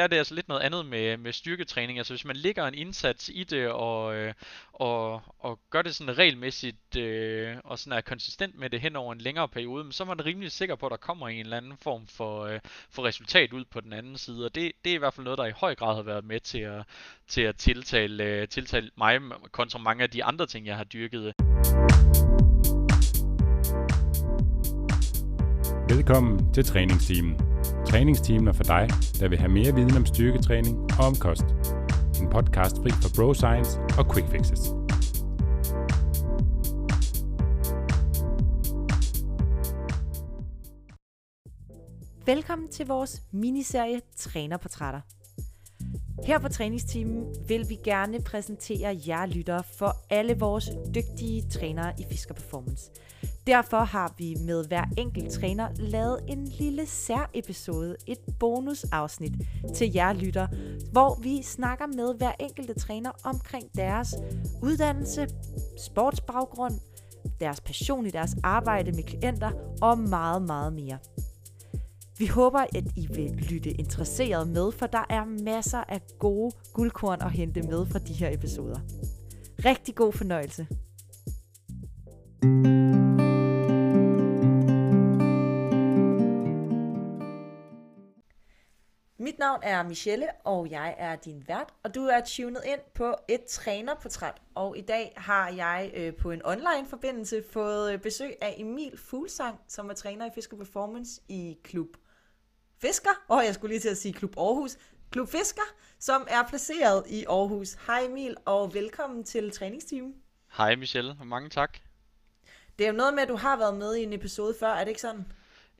der er det altså lidt noget andet med, med styrketræning. Altså hvis man lægger en indsats i det, og, øh, og, og gør det sådan regelmæssigt, øh, og sådan er konsistent med det hen over en længere periode, så er man rimelig sikker på, at der kommer en eller anden form for, øh, for resultat ud på den anden side. Og det, det er i hvert fald noget, der i høj grad har været med til at, til at tiltale, øh, tiltale mig kontra mange af de andre ting, jeg har dyrket. Velkommen til træningsteamen. Træningsteamen er for dig, der vil have mere viden om styrketræning og om kost. En podcast fri for bro science og quick fixes. Velkommen til vores miniserie Trænerportrætter. Her på træningsteamen vil vi gerne præsentere jer lyttere for alle vores dygtige trænere i Fisker Performance. Derfor har vi med hver enkelt træner lavet en lille sær-episode, et bonusafsnit til jer lytter, hvor vi snakker med hver enkelte træner omkring deres uddannelse, sportsbaggrund, deres passion i deres arbejde med klienter og meget, meget mere. Vi håber, at I vil lytte interesseret med, for der er masser af gode guldkorn at hente med fra de her episoder. Rigtig god fornøjelse. Mit navn er Michelle, og jeg er din vært, og du er tunet ind på et trænerportræt. Og i dag har jeg øh, på en online forbindelse fået øh, besøg af Emil Fuglsang, som er træner i Fisker Performance i Klub Fisker, og jeg skulle lige til at sige Klub Aarhus, Klub Fisker, som er placeret i Aarhus. Hej Emil, og velkommen til træningsteamet. Hej Michelle, og mange tak. Det er jo noget med, at du har været med i en episode før, er det ikke sådan?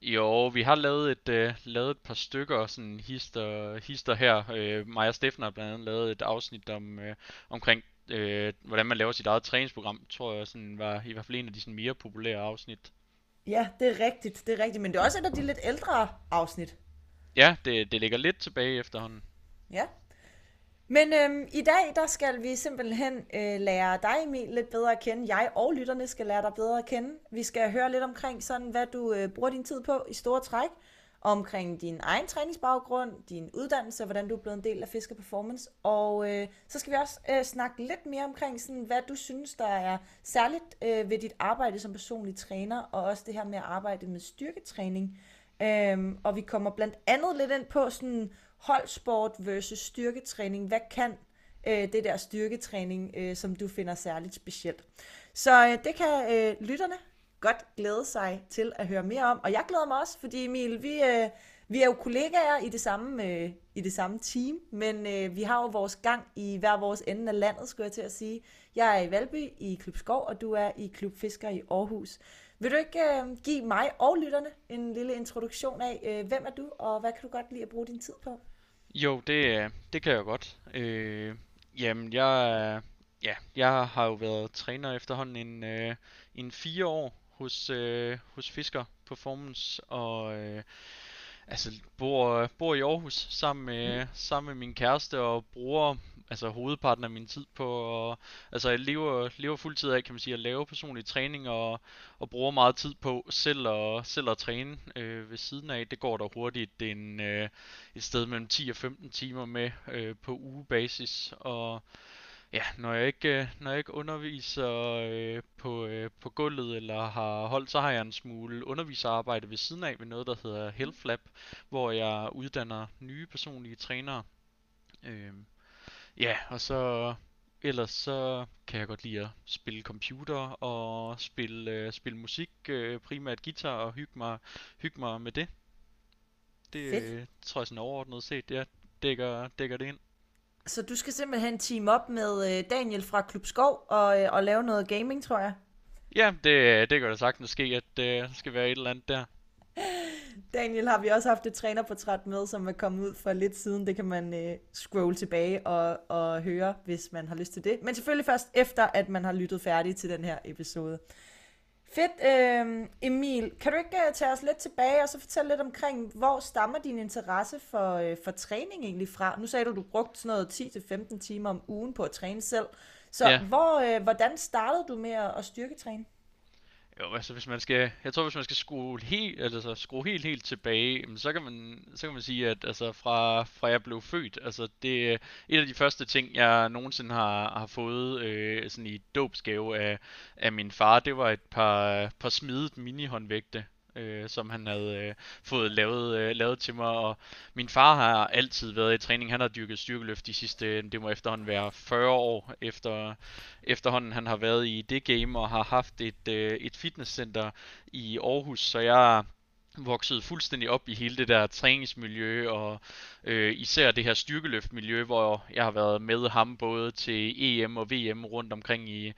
Jo, vi har lavet et, øh, lavet et par stykker sådan hister, hister her. Øh, mig og Steffen har blandt andet lavet et afsnit om, øh, omkring, øh, hvordan man laver sit eget træningsprogram. Tror jeg sådan var i hvert fald en af de sådan mere populære afsnit. Ja, det er rigtigt, det er rigtigt, men det er også et af de lidt ældre afsnit. Ja, det, det ligger lidt tilbage efterhånden. Ja. Men øhm, i dag, der skal vi simpelthen øh, lære dig, Emil, lidt bedre at kende. Jeg og lytterne skal lære dig bedre at kende. Vi skal høre lidt omkring, sådan, hvad du øh, bruger din tid på i store træk. Omkring din egen træningsbaggrund, din uddannelse, hvordan du er blevet en del af Fisker Performance. Og øh, så skal vi også øh, snakke lidt mere omkring, sådan, hvad du synes, der er særligt øh, ved dit arbejde som personlig træner, og også det her med at arbejde med styrketræning. Øhm, og vi kommer blandt andet lidt ind på sådan holdsport versus styrketræning. Hvad kan øh, det der styrketræning, øh, som du finder særligt specielt? Så øh, det kan øh, lytterne godt glæde sig til at høre mere om. Og jeg glæder mig også, fordi Emil, vi, øh, vi er jo kollegaer i det samme, øh, i det samme team, men øh, vi har jo vores gang i hver vores ende af landet, skulle jeg til at sige. Jeg er i Valby i Klub Skov, og du er i Klub Fisker i Aarhus. Vil du ikke øh, give mig og lytterne en lille introduktion af, øh, hvem er du, og hvad kan du godt lide at bruge din tid på? Jo, det, det kan jeg godt. Øh, jamen, jeg, ja, jeg har jo været træner efterhånden en, øh, en fire år hos, øh, hos Fisker Performance, og øh, altså bor, bor i Aarhus sammen med, mm. sammen med min kæreste og bruger altså hovedparten af min tid på Og, altså jeg lever, lever fuldtid af, kan man sige, at lave personlig træning og, og bruger meget tid på selv at, selv at træne øh, ved siden af. Det går der hurtigt en, øh, et sted mellem 10 og 15 timer med øh, på ugebasis og ja, når jeg ikke, øh, når jeg ikke underviser øh, på, øh, på gulvet eller har holdt, så har jeg en smule underviserarbejde ved siden af med noget, der hedder Health Lab, hvor jeg uddanner nye personlige trænere. Øh, ja, og så ellers så kan jeg godt lide at spille computer og spille, øh, spille musik, øh, primært guitar og hygge mig, hygge mig med det. Det øh, tror jeg sådan overordnet set, det dækker, dækker det ind. Så du skal simpelthen team op med øh, Daniel fra Klub Skov og, øh, og lave noget gaming, tror jeg? Ja, det, det kan da sagtens ske, at det skal være et eller andet der. Daniel har vi også haft et trænerportræt med, som er kommet ud for lidt siden. Det kan man øh, scrolle tilbage og, og høre, hvis man har lyst til det. Men selvfølgelig først efter, at man har lyttet færdigt til den her episode. Fedt. Øh, Emil, kan du ikke uh, tage os lidt tilbage og så fortælle lidt omkring, hvor stammer din interesse for, uh, for træning egentlig fra? Nu sagde du, du brugte sådan noget 10-15 timer om ugen på at træne selv. Så ja. hvor, uh, hvordan startede du med at, at styrketræne? Jo, altså hvis man skal, jeg tror hvis man skal skrue helt, altså skrue helt helt tilbage, så kan man, så kan man sige at altså fra, fra jeg blev født, altså det er et af de første ting jeg nogensinde har, har fået øh, sådan i dåbsgave af, af min far, det var et par, par smidet mini håndvægte øh, som han havde øh, fået lavet, øh, lavet til mig. Og min far har altid været i træning. Han har dyrket styrkeløft de sidste, øh, det må efterhånden være 40 år efter efterhånden han har været i det game og har haft et, øh, et fitnesscenter i Aarhus. Så jeg vokset fuldstændig op i hele det der træningsmiljø og øh, især det her styrkeløftmiljø, hvor jeg har været med ham både til EM og VM rundt omkring i,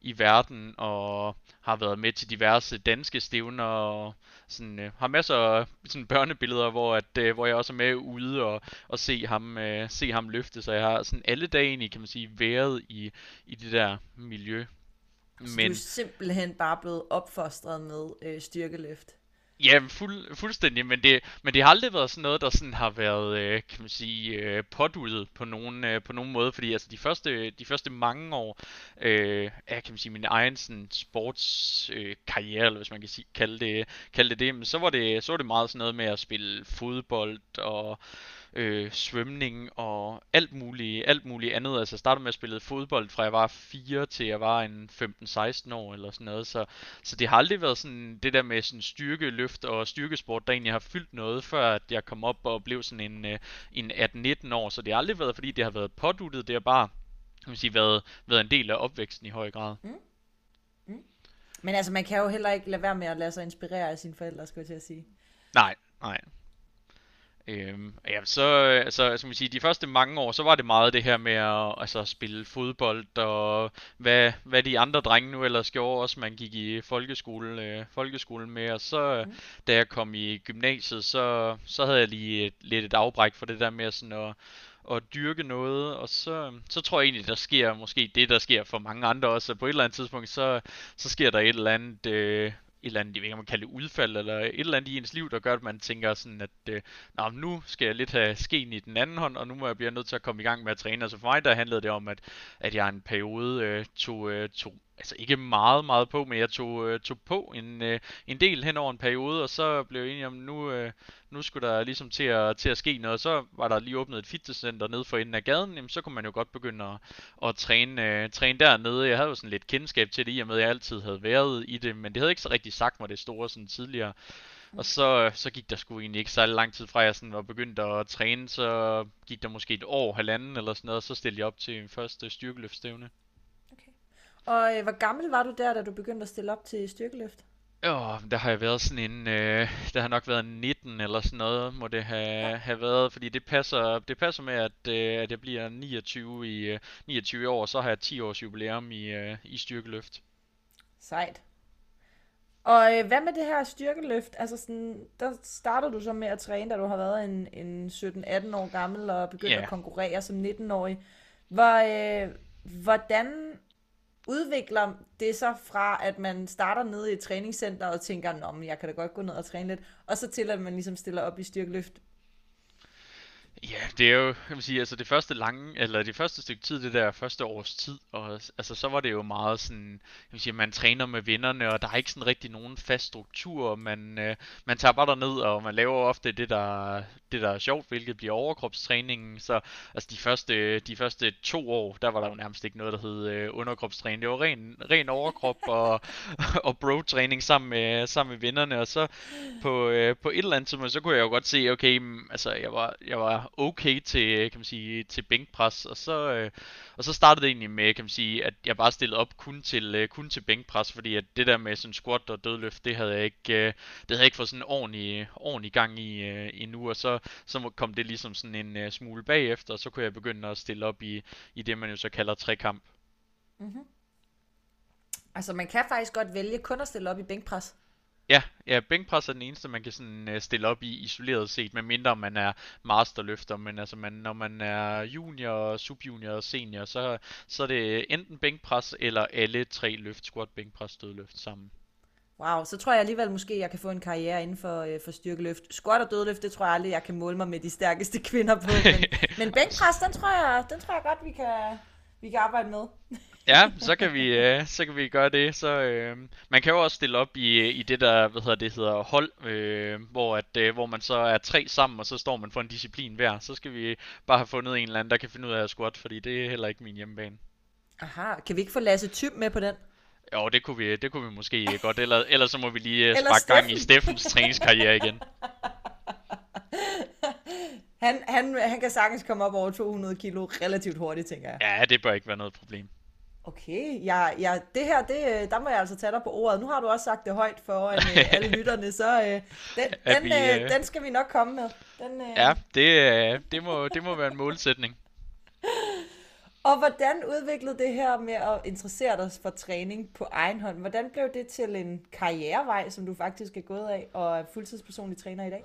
i verden og har været med til diverse danske stævner og sådan, øh, har masser af sådan børnebilleder, hvor, at, øh, hvor jeg også er med ude og, og se, ham, øh, se ham løfte. Så jeg har sådan alle dage kan man sige, været i, i det der miljø. Så Men, du er simpelthen bare blevet opfostret med øh, styrkeløft? Ja, fuld, fuldstændig, men det, men det har aldrig været sådan noget, der sådan har været, øh, kan man sige, øh, påduttet på nogen, øh, på nogen måde, fordi altså de første, de første mange år øh, af, kan man sige, min egen sådan sportskarriere, øh, karriere, eller hvis man kan sige, kalde det, kalde det det, men så var det, så var det meget sådan noget med at spille fodbold og øh, svømning og alt muligt, alt muligt andet. Altså jeg startede med at spille fodbold fra jeg var 4 til jeg var en 15-16 år eller sådan noget. Så, så det har aldrig været sådan det der med sådan styrkeløft og styrkesport, der egentlig har fyldt noget, før at jeg kom op og blev sådan en, øh, en 18-19 år. Så det har aldrig været, fordi det har været påduttet. Det har bare kan man sige, været, været en del af opvæksten i høj grad. Mm. Mm. Men altså, man kan jo heller ikke lade være med at lade sig inspirere af sine forældre, skulle jeg til at sige. Nej, nej. Øhm, ja, så altså, skal man sige, de første mange år, så var det meget det her med at altså, spille fodbold, og hvad, hvad de andre drenge nu ellers gjorde, også. Man gik i folkeskole, øh, folkeskolen med, og så mm. da jeg kom i gymnasiet, så, så havde jeg lige et, lidt et afbræk for det der med sådan at, at dyrke noget, og så, så tror jeg egentlig, der sker måske det, der sker for mange andre også, at på et eller andet tidspunkt, så, så sker der et eller andet, øh, et eller andet, jeg ved ikke, man kalde det udfald, eller et eller andet i ens liv, der gør, at man tænker sådan, at øh, Nå, nu skal jeg lidt have skeen i den anden hånd, og nu må jeg blive nødt til at komme i gang med at træne. Altså for mig, der handlede det om, at, at jeg en periode øh, tog, øh, tog altså ikke meget, meget på, men jeg tog, øh, tog på en, øh, en del hen over en periode, og så blev jeg enig om, nu, øh, nu skulle der ligesom til at, til at ske noget. Så var der lige åbnet et fitnesscenter nede for enden af gaden, jamen, så kunne man jo godt begynde at, at træne, øh, træne dernede. Jeg havde jo sådan lidt kendskab til det, i og med at jeg altid havde været i det, men det havde ikke så rigtig sagt mig det store sådan tidligere. Og så, øh, så gik der sgu egentlig ikke så lang tid fra, jeg sådan var begyndt at træne, så gik der måske et år, halvanden eller sådan noget, og så stillede jeg op til min første styrkeløftstævne. Og øh, hvor gammel var du der, da du begyndte at stille op til styrkeløft? Ja, der har jeg været sådan en, øh, der har nok været 19 eller sådan noget, må det have, ja. have været, fordi det passer, det passer med, at, øh, at jeg bliver 29 i, øh, 29 år, så har jeg 10 års jubilæum i, øh, i styrkeløft. Sejt. Og øh, hvad med det her styrkeløft? Altså sådan, der starter du så med at træne, da du har været en, en 17-18 år gammel og begyndt yeah. at konkurrere som 19-årig. Hvor, øh, hvordan udvikler det så fra, at man starter nede i et træningscenter og tænker, Nå, jeg kan da godt gå ned og træne lidt, og så til, at man ligesom stiller op i styrkeløft? Ja, det er jo, kan man sige, altså det første lange, eller det første stykke tid, det der første års tid, og altså så var det jo meget sådan, kan man sige, man træner med vennerne, og der er ikke sådan rigtig nogen fast struktur, man, øh, man tager bare ned og man laver ofte det der, det der er sjovt, hvilket bliver overkropstræningen, så altså de første, de første to år, der var der jo nærmest ikke noget, der hed øh, underkropstræning, det var ren, ren overkrop og, og bro-træning sammen med, sammen med vennerne, og så på, øh, på et eller andet tidspunkt, så kunne jeg jo godt se, okay, mm, altså jeg var, jeg var okay til, kan man sige, til bænkpres, og så, øh, og så startede det egentlig med, kan man sige, at jeg bare stillede op kun til, øh, kun til bænkpres, fordi at det der med sådan squat og dødløft, det havde jeg ikke, øh, det havde jeg ikke fået sådan ordentlig, ordentlig gang i øh, endnu, og så, så kom det ligesom sådan en øh, smule bagefter, og så kunne jeg begynde at stille op i, i det, man jo så kalder trekamp. Mm-hmm. Altså man kan faktisk godt vælge kun at stille op i bænkpres. Ja, ja, bænkpres er den eneste, man kan sådan uh, stille op i isoleret set, medmindre man er masterløfter, men altså man, når man er junior, subjunior og senior, så, så er det enten bænkpres eller alle tre løft, squat, bænkpres, dødløft sammen. Wow, så tror jeg alligevel måske, jeg kan få en karriere inden for, øh, for styrkeløft. Squat og dødløft, det tror jeg aldrig, jeg kan måle mig med de stærkeste kvinder på. Men, men bænkpres, den tror jeg, den tror jeg godt, vi kan, vi kan arbejde med. Ja, så kan vi, øh, så kan vi gøre det. Så, øh, man kan jo også stille op i, i det der, hvad hedder det, hedder hold, øh, hvor, at, øh, hvor man så er tre sammen, og så står man for en disciplin hver. Så skal vi bare have fundet en eller anden, der kan finde ud af at squat, fordi det er heller ikke min hjemmebane. Aha, kan vi ikke få Lasse Typ med på den? Jo, det kunne vi, det kunne vi måske godt. Eller, ellers så må vi lige øh, sparke gang i Steffens træningskarriere igen. han, han, han kan sagtens komme op over 200 kilo relativt hurtigt, tænker jeg. Ja, det bør ikke være noget problem. Okay, ja, ja, det her, det, øh, der må jeg altså tage dig på ordet. Nu har du også sagt det højt for øh, alle lytterne, så øh, den, den, vi, øh, øh, den skal vi nok komme med. Den, øh... Ja, det, øh, det, må, det må være en målsætning. Og hvordan udviklede det her med at interessere dig for træning på egen hånd? Hvordan blev det til en karrierevej, som du faktisk er gået af, og er fuldtidspersonlig træner i dag?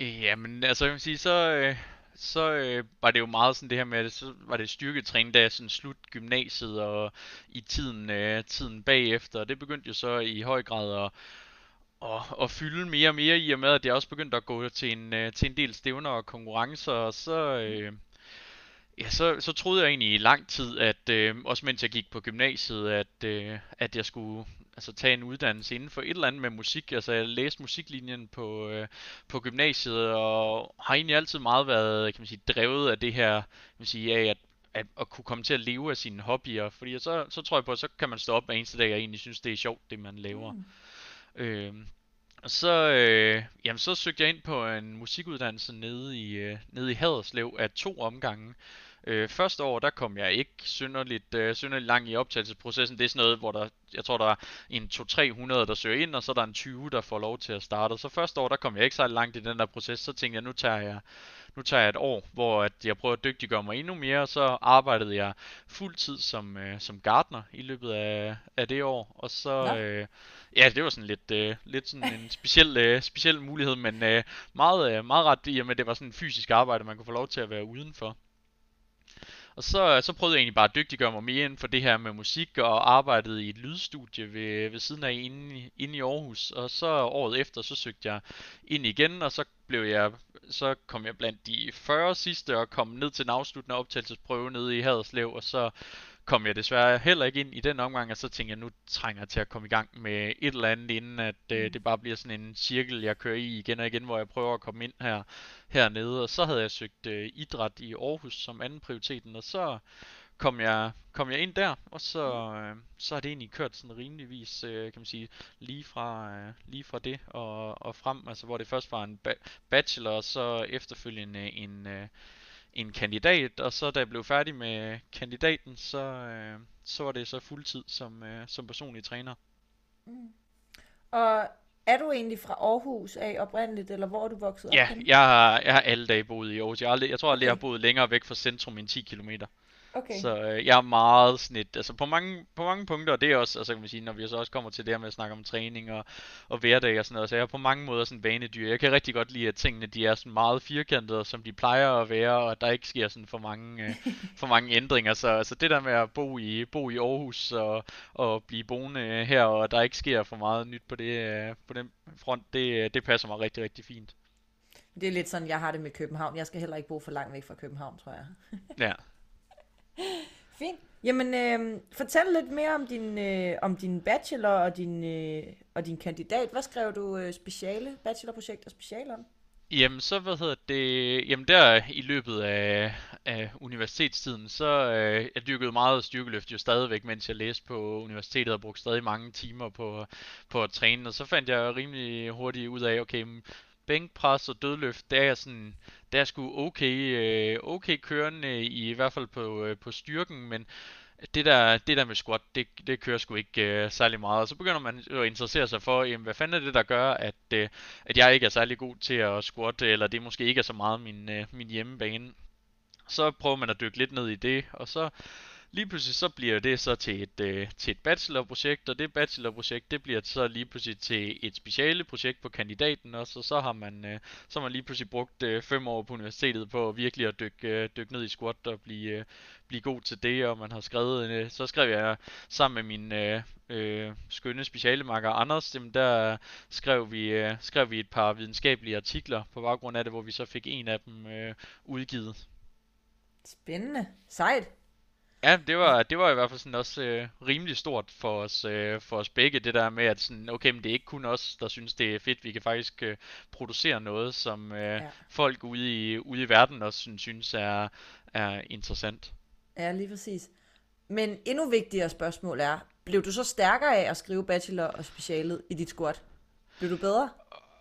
Jamen, altså jeg vil sige, så, øh, så øh, var det jo meget sådan det her med, at så var det styrketræning, da jeg sådan slut gymnasiet og i tiden, øh, tiden bagefter. Det begyndte jo så i høj grad at, og, og fylde mere og mere i og med, at jeg også begyndte at gå til en, øh, til en del stævner og konkurrencer. Og så, øh, ja, så, så troede jeg egentlig i lang tid, at øh, også mens jeg gik på gymnasiet, at, øh, at jeg skulle altså tage en uddannelse inden for et eller andet med musik. Altså jeg læste musiklinjen på, øh, på gymnasiet, og har egentlig altid meget været, kan man sige, drevet af det her, kan man sige, af at at, at kunne komme til at leve af sine hobbyer, fordi så, så tror jeg på, at så kan man stå op hver eneste dag og egentlig synes, det er sjovt, det man laver. Mm. Øh, og så, øh, jamen, så søgte jeg ind på en musikuddannelse nede i, øh, nede i Haderslev af to omgange. Øh, første år, der kom jeg ikke synderligt, øh, synderligt langt i optagelsesprocessen. Det er sådan noget, hvor der, jeg tror, der er en 200-300, der søger ind, og så er der en 20, der får lov til at starte. Så første år, der kom jeg ikke så langt i den der proces. Så tænkte jeg, nu tager jeg, nu tager jeg et år, hvor at jeg prøver at dygtiggøre mig endnu mere. Så arbejdede jeg fuldtid som, øh, som gartner i løbet af, af det år. Og så, ja. Øh, ja, det var sådan lidt, øh, lidt sådan en speciel, øh, speciel mulighed, men øh, meget, øh, meget ret i, at det var sådan en fysisk arbejde, man kunne få lov til at være udenfor. Og så, så prøvede jeg egentlig bare at dygtiggøre mig mere inden for det her med musik, og arbejdede i et lydstudie ved, ved siden af inde, inde i Aarhus. Og så året efter, så søgte jeg ind igen, og så blev jeg så kom jeg blandt de 40 sidste og kom ned til den afsluttende optagelsesprøve nede i Haderslev, og så kom jeg desværre heller ikke ind i den omgang, og så tænkte jeg, nu trænger jeg til at komme i gang med et eller andet, inden at øh, mm. det bare bliver sådan en cirkel, jeg kører i igen og igen, hvor jeg prøver at komme ind her hernede. Og så havde jeg søgt øh, idræt i Aarhus som anden prioriteten, og så kom jeg, kom jeg ind der, og så, øh, så har det egentlig kørt sådan rimeligvis, øh, kan man sige, lige fra, øh, lige fra det og, og frem, altså hvor det først var en ba- bachelor, og så efterfølgende en, øh, en kandidat, og så da jeg blev færdig med kandidaten, så, øh, så var det så fuldtid som, øh, som personlig træner. Mm. Og er du egentlig fra Aarhus af oprindeligt, eller hvor er du vokset ja, op? Ja, jeg har, jeg har alle dage boet i Aarhus. Jeg, aldrig, jeg tror aldrig, okay. jeg har boet længere væk fra centrum end 10 kilometer. Okay. Så øh, jeg er meget snit, altså på mange, på mange punkter, og det er også, altså kan man sige, når vi så også kommer til det her med at snakke om træning og, og hverdag og sådan noget, så jeg er på mange måder sådan vanedyr. Jeg kan rigtig godt lide, at tingene de er sådan meget firkantede, som de plejer at være, og at der ikke sker sådan for mange, øh, for mange ændringer. Så altså det der med at bo i, bo i Aarhus og, og blive boende her, og der ikke sker for meget nyt på, det, øh, på den front, det, det passer mig rigtig, rigtig fint. Det er lidt sådan, jeg har det med København. Jeg skal heller ikke bo for langt væk fra København, tror jeg. ja. Fint. Jamen, øh, fortæl lidt mere om din, øh, om din bachelor og din, øh, og din kandidat. Hvad skrev du øh, speciale, bachelorprojekt og speciale om? Jamen, så hvad hedder det? Jamen, der i løbet af, af universitetstiden, så øh, jeg dyrkede meget styrkeløft jo stadigvæk, mens jeg læste på universitetet og brugte stadig mange timer på, på at træne. Og så fandt jeg rimelig hurtigt ud af, okay, bænkpres og dødløft, det er sådan der er sgu okay, øh, okay kørende i, i hvert fald på, øh, på styrken, men det der, det der med squat, det, det kører sgu ikke øh, særlig meget. Og så begynder man at interessere sig for, jamen, hvad fanden er det, der gør, at, øh, at jeg ikke er særlig god til at squatte, eller det måske ikke er så meget min, øh, min hjemmebane. Så prøver man at dykke lidt ned i det, og så lige pludselig så bliver det så til et, øh, til et bachelorprojekt, og det bachelorprojekt, det bliver så lige pludselig til et speciale projekt på kandidaten også, og så har man, øh, så har man lige pludselig brugt øh, fem år på universitetet på virkelig at dykke, øh, dykke ned i squat og blive, øh, blive god til det, og man har skrevet, øh, så skrev jeg sammen med min øh, øh, skønne specialemakker Anders, dem der skrev vi, øh, skrev vi et par videnskabelige artikler på baggrund af det, hvor vi så fik en af dem øh, udgivet. Spændende. Sejt. Ja, det var, det var i hvert fald sådan også øh, rimelig stort for os, øh, for os begge, det der med, at sådan, okay, men det er ikke kun os, der synes, det er fedt. Vi kan faktisk øh, producere noget, som øh, ja. folk ude i, ude i verden også synes, synes er, er interessant. Ja, lige præcis. Men endnu vigtigere spørgsmål er, blev du så stærkere af at skrive bachelor og specialet i dit squat? Blev du bedre?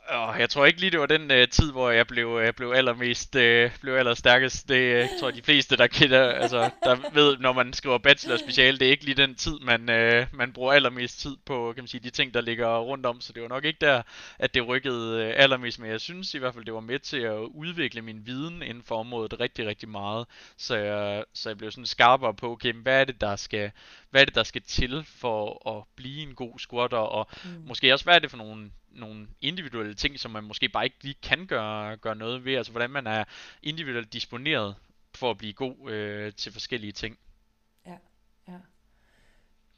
Oh, jeg tror ikke lige, det var den uh, tid, hvor jeg blev, uh, blev allermest, uh, blev allerstærkest. Det uh, tror jeg, de fleste, der kender, altså, der ved, når man skriver bachelor special, det er ikke lige den tid, man, uh, man bruger allermest tid på, kan man sige, de ting, der ligger rundt om. Så det var nok ikke der, at det rykkede uh, allermest, men jeg synes i hvert fald, det var med til at udvikle min viden inden for området rigtig, rigtig meget. Så jeg, så jeg blev sådan skarpere på, okay, hvad er det, der skal, hvad er det, der skal til for at blive en god squatter, og mm. måske også, hvad er det for nogle nogle individuelle ting, som man måske bare ikke lige kan gøre, gøre noget ved. Altså hvordan man er individuelt disponeret for at blive god øh, til forskellige ting. Ja, ja.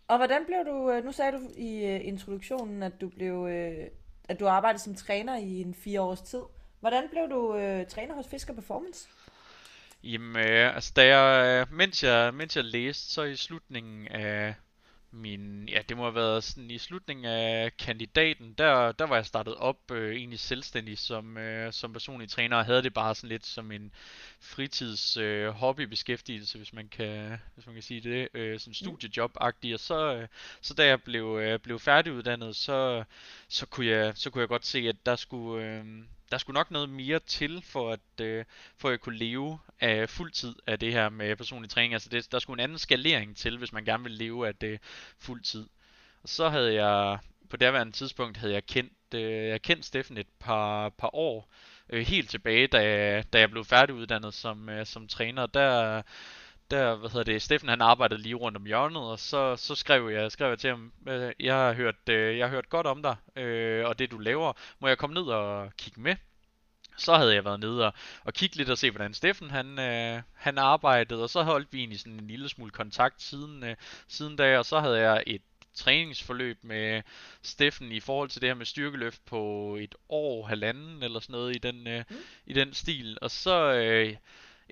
Og hvordan blev du, øh, nu sagde du i uh, introduktionen, at du blev, uh, at du arbejdede som træner i en fire års tid. Hvordan blev du uh, træner hos Fisker Performance? Jamen, øh, altså da jeg, mens jeg, mens jeg læste, så i slutningen af min, ja, det må have været sådan i slutningen af kandidaten, der, der var jeg startet op øh, egentlig selvstændig som, øh, som personlig træner, og havde det bare sådan lidt som en fritids øh, hobbybeskæftigelse, hvis man kan, hvis man kan sige det, øh, sådan studiejob-agtig, og så, øh, så da jeg blev, øh, blev færdiguddannet, så, så, kunne jeg, så kunne jeg godt se, at der skulle, øh, der skulle nok noget mere til, for at, øh, for at jeg kunne leve af fuld tid af det her med personlig træning. Altså det, der skulle en anden skalering til, hvis man gerne vil leve af det fuld tid. Og så havde jeg, på det tidspunkt, havde jeg kendt, øh, jeg kendt Steffen et par, par år, øh, helt tilbage, da da jeg blev færdiguddannet som, øh, som træner. Der, der, hvad hedder det, Steffen han arbejdede lige rundt om hjørnet, og så, så skrev jeg, skrev jeg til ham, øh, jeg har hørt, øh, jeg har hørt godt om dig, øh, og det du laver, må jeg komme ned og kigge med? Så havde jeg været nede og, og kigge lidt og se, hvordan Steffen han, øh, han arbejdede, og så holdt vi egentlig sådan en lille smule kontakt siden, øh, siden da, og så havde jeg et træningsforløb med Steffen i forhold til det her med styrkeløft på et år, halvanden eller sådan noget i den, øh, mm. i den stil. Og så, øh,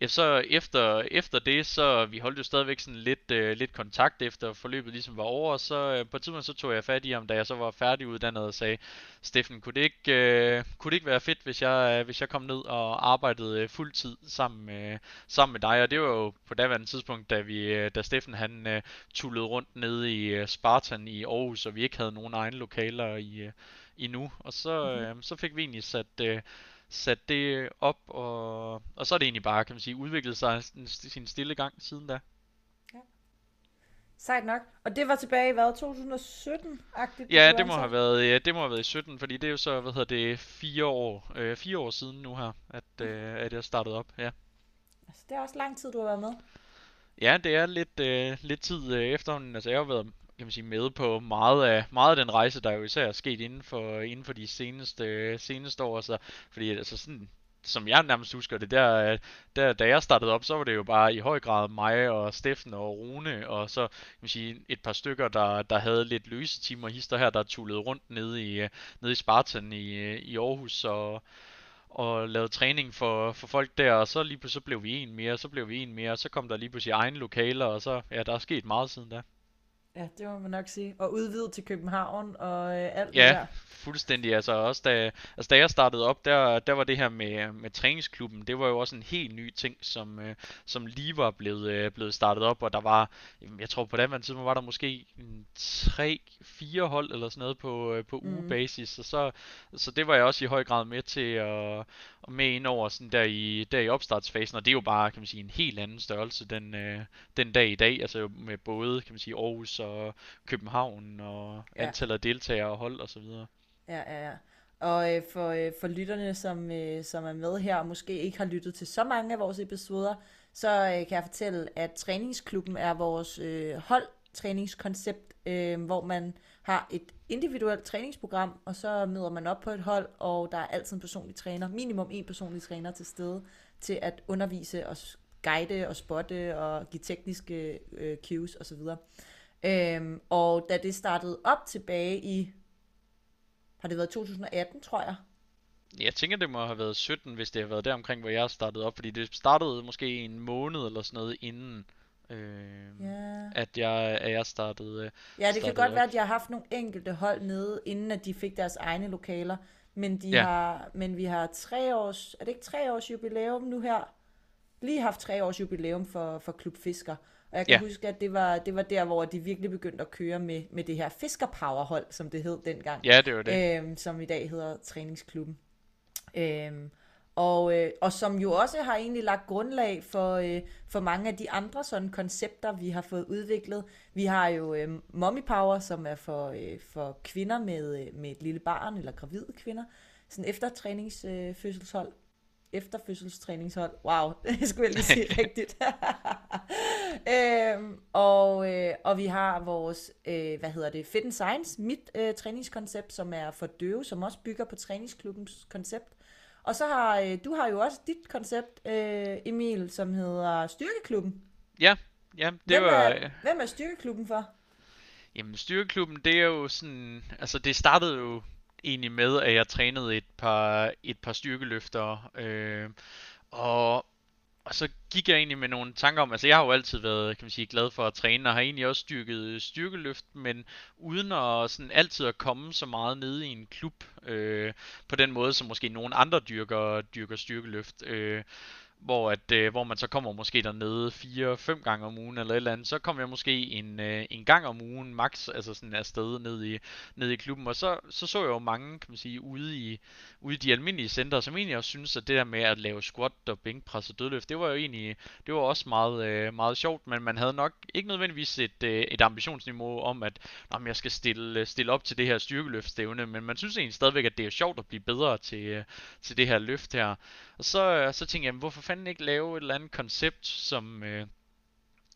så efter, efter det, så vi holdt jo stadigvæk sådan lidt, øh, lidt kontakt efter forløbet ligesom var over, så øh, på et tidspunkt så tog jeg fat i ham, da jeg så var færdiguddannet og sagde, Steffen, kunne det ikke, øh, kunne det ikke være fedt, hvis jeg, øh, hvis jeg kom ned og arbejdede øh, fuldtid sammen med, sammen med dig, og det var jo på daværende tidspunkt, da, vi, øh, da Steffen han øh, tullede rundt nede i øh, Spartan i Aarhus, og vi ikke havde nogen egne lokaler i, øh, endnu, og så, mm-hmm. øh, så fik vi egentlig sat... Øh, sat det op, og, og så er det egentlig bare, kan man sige, udviklet sig sin stille gang siden da. Ja. Sejt nok. Og det var tilbage i hvad, 2017-agtigt? Ja, det må, have været, ja, det må have været i 17, fordi det er jo så, hvad hedder det, fire år, øh, fire år siden nu her, at, øh, at jeg startede op, ja. Altså, det er også lang tid, du har været med. Ja, det er lidt, øh, lidt tid øh, efterhånden. Altså, jeg har været kan man sige, med på meget af, meget af den rejse, der jo især er sket inden for, inden for de seneste, seneste år. Så, fordi altså sådan, som jeg nærmest husker det, der, der, da jeg startede op, så var det jo bare i høj grad mig og Steffen og Rune, og så kan man sige, et par stykker, der, der havde lidt løse timer hister her, der tullede rundt nede i, nede i Spartan i, i Aarhus, og, og lavede træning for, for folk der, og så lige pludselig så blev vi en mere, så blev vi en mere, og så kom der lige pludselig egne lokaler, og så, ja, der er sket meget siden da. Ja, det må man nok sige. Og udvidet til København og øh, alt ja, det der. fuldstændig. Altså også da, altså, da jeg startede op, der, der var det her med, med træningsklubben, det var jo også en helt ny ting, som, øh, som lige var blevet, øh, blevet startet op, og der var, jeg tror på den tidspunkt var der måske tre, fire hold eller sådan noget på, øh, på mm. ugebasis, og så, så det var jeg også i høj grad med til at, og med ind over sådan der i, der i opstartsfasen, og det er jo bare, kan man sige, en helt anden størrelse den, øh, den dag i dag, altså med både, kan man sige, Aarhus og København og ja. antallet af deltagere og hold og så videre. Ja, ja, ja. Og øh, for, øh, for lytterne, som, øh, som er med her og måske ikke har lyttet til så mange af vores episoder, så øh, kan jeg fortælle, at træningsklubben er vores øh, holdtræningskoncept, øh, hvor man har et individuelt træningsprogram, og så møder man op på et hold, og der er altid en personlig træner, minimum en personlig træner til stede, til at undervise og guide og spotte og give tekniske øh, cues osv. Øhm, og da det startede op tilbage i, har det været 2018, tror jeg? Jeg tænker, det må have været 17, hvis det har været der omkring, hvor jeg startede op, fordi det startede måske en måned eller sådan noget inden, Øh, Ja. At jeg, at jeg startede... øh, Ja, det kan godt op. være, at de har haft nogle enkelte hold nede, inden at de fik deres egne lokaler. Men, de Ja. har, men vi har tre års, er det ikke tre års jubilæum nu her? Lige haft tre års jubilæum for, for Klub Fisker. Og jeg kan Ja. huske, at det var, det var der, hvor de virkelig begyndte at køre med, med det her Fiskerpowerhold, som det hed dengang. Ja, det var det. Øhm, som i dag hedder Træningsklubben. Øhm, og, øh, og som jo også har egentlig lagt grundlag for, øh, for mange af de andre sådan koncepter, vi har fået udviklet. Vi har jo øh, Mommy Power, som er for, øh, for kvinder med, øh, med et lille barn, eller gravide kvinder. Sådan eftertræningsfødselshold. Øh. Efterfødselstræningshold. Wow, det skulle jeg lige sige rigtigt. øhm, og, øh, og vi har vores, øh, hvad hedder det, Fit and Science, mit øh, træningskoncept, som er for døve, som også bygger på træningsklubbens koncept. Og så har øh, du har jo også dit koncept, øh, Emil, som hedder Styrkeklubben. Ja, ja det hvem, var... er, hvem er Styrkeklubben for? Jamen, styrkeklubben, det er jo sådan... Altså, det startede jo egentlig med, at jeg trænede et par, et par styrkeløfter. Øh, og, og så gik jeg egentlig med nogle tanker om... Altså, jeg har jo altid været, kan man sige, glad for at træne, og har egentlig også styrket styrkeløft, men uden at sådan altid at komme så meget ned i en klub, øh, på den måde, som måske nogle andre dyrker, dyrker styrkeløft. Øh, hvor, at, øh, hvor man så kommer måske dernede fire, fem gange om ugen eller et eller andet, så kommer jeg måske en, øh, en gang om ugen max, altså sådan afsted ned i, ned i klubben, og så, så så jeg jo mange, kan man sige, ude i, ude i de almindelige center, som egentlig også synes, at det der med at lave squat og bænkpres og dødløft, det var jo egentlig, det var også meget, øh, meget sjovt, men man havde nok ikke nødvendigvis et, øh, et ambitionsniveau om, at men jeg skal stille, stille op til det her styrkeløftstævne, men man synes egentlig stadigvæk, at det er sjovt at blive bedre til, øh, til det her løft her. Og så, øh, så tænkte jeg, jamen, hvorfor fanden ikke lave et eller andet koncept, som, øh,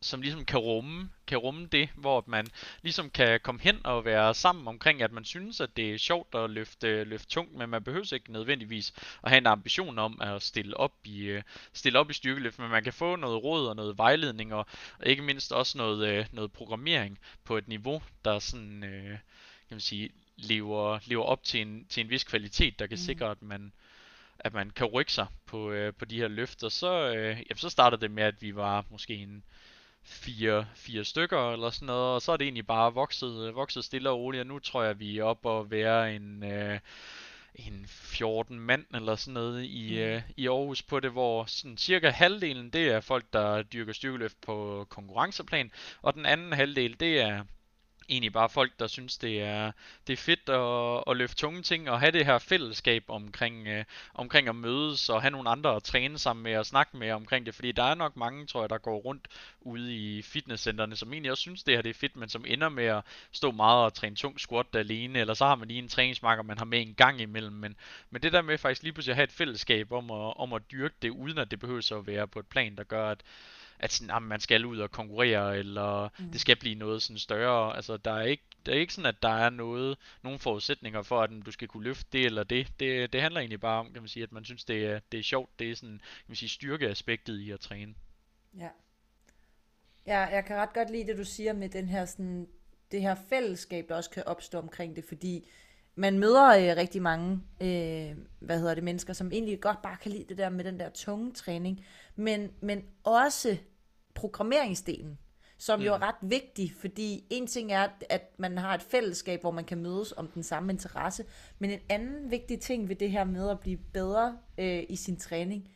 som ligesom kan rumme, kan rumme det, hvor man ligesom kan komme hen og være sammen omkring, at man synes, at det er sjovt at løfte, løfte tungt, men man behøver ikke nødvendigvis at have en ambition om at stille op i, øh, stille op i styrkeløft, men man kan få noget råd og noget vejledning, og, og ikke mindst også noget, øh, noget programmering på et niveau, der sådan, øh, kan man sige, lever, lever op til en, til en vis kvalitet, der kan mm. sikre, at man, at man kan rykke sig på, øh, på de her løfter, så, øh, jamen, så startede det med, at vi var måske en fire, fire stykker eller sådan noget, og så er det egentlig bare vokset, øh, vokset stille og roligt, og nu tror jeg, vi er oppe og være en, øh, en 14 mand eller sådan noget i, Mm. øh, i Aarhus på det, hvor sådan cirka halvdelen, det er folk, der dyrker styrkeløft på konkurrenceplan, og den anden halvdel, det er egentlig bare folk, der synes, det er, det er fedt at, at løfte tunge ting og have det her fællesskab omkring, øh, omkring at mødes og have nogle andre at træne sammen med og snakke med omkring det. Fordi der er nok mange, tror jeg, der går rundt ude i fitnesscenterne, som egentlig også synes, det her det er fedt, men som ender med at stå meget og træne tung squat alene, eller så har man lige en træningsmarker, man har med en gang imellem. Men, men det der med faktisk lige pludselig at have et fællesskab om at, om at dyrke det, uden at det behøver så at være på et plan, der gør, at at sådan, jamen, man skal ud og konkurrere, eller mm. det skal blive noget sådan større. Altså, der er ikke, der er ikke sådan, at der er noget, nogle forudsætninger for, at du skal kunne løfte det eller det. Det, det handler egentlig bare om, kan man sige, at man synes, det er, det er sjovt. Det er sådan, kan man sige, styrkeaspektet i at træne. Ja. Ja, jeg kan ret godt lide det, du siger med den her sådan, det her fællesskab, der også kan opstå omkring det, fordi man møder øh, rigtig mange, øh, hvad hedder det, mennesker, som egentlig godt bare kan lide det der med den der tunge træning, men, men også programmeringsdelen, som mm. jo er ret vigtig, fordi en ting er, at man har et fællesskab, hvor man kan mødes om den samme interesse, men en anden vigtig ting ved det her med at blive bedre øh, i sin træning,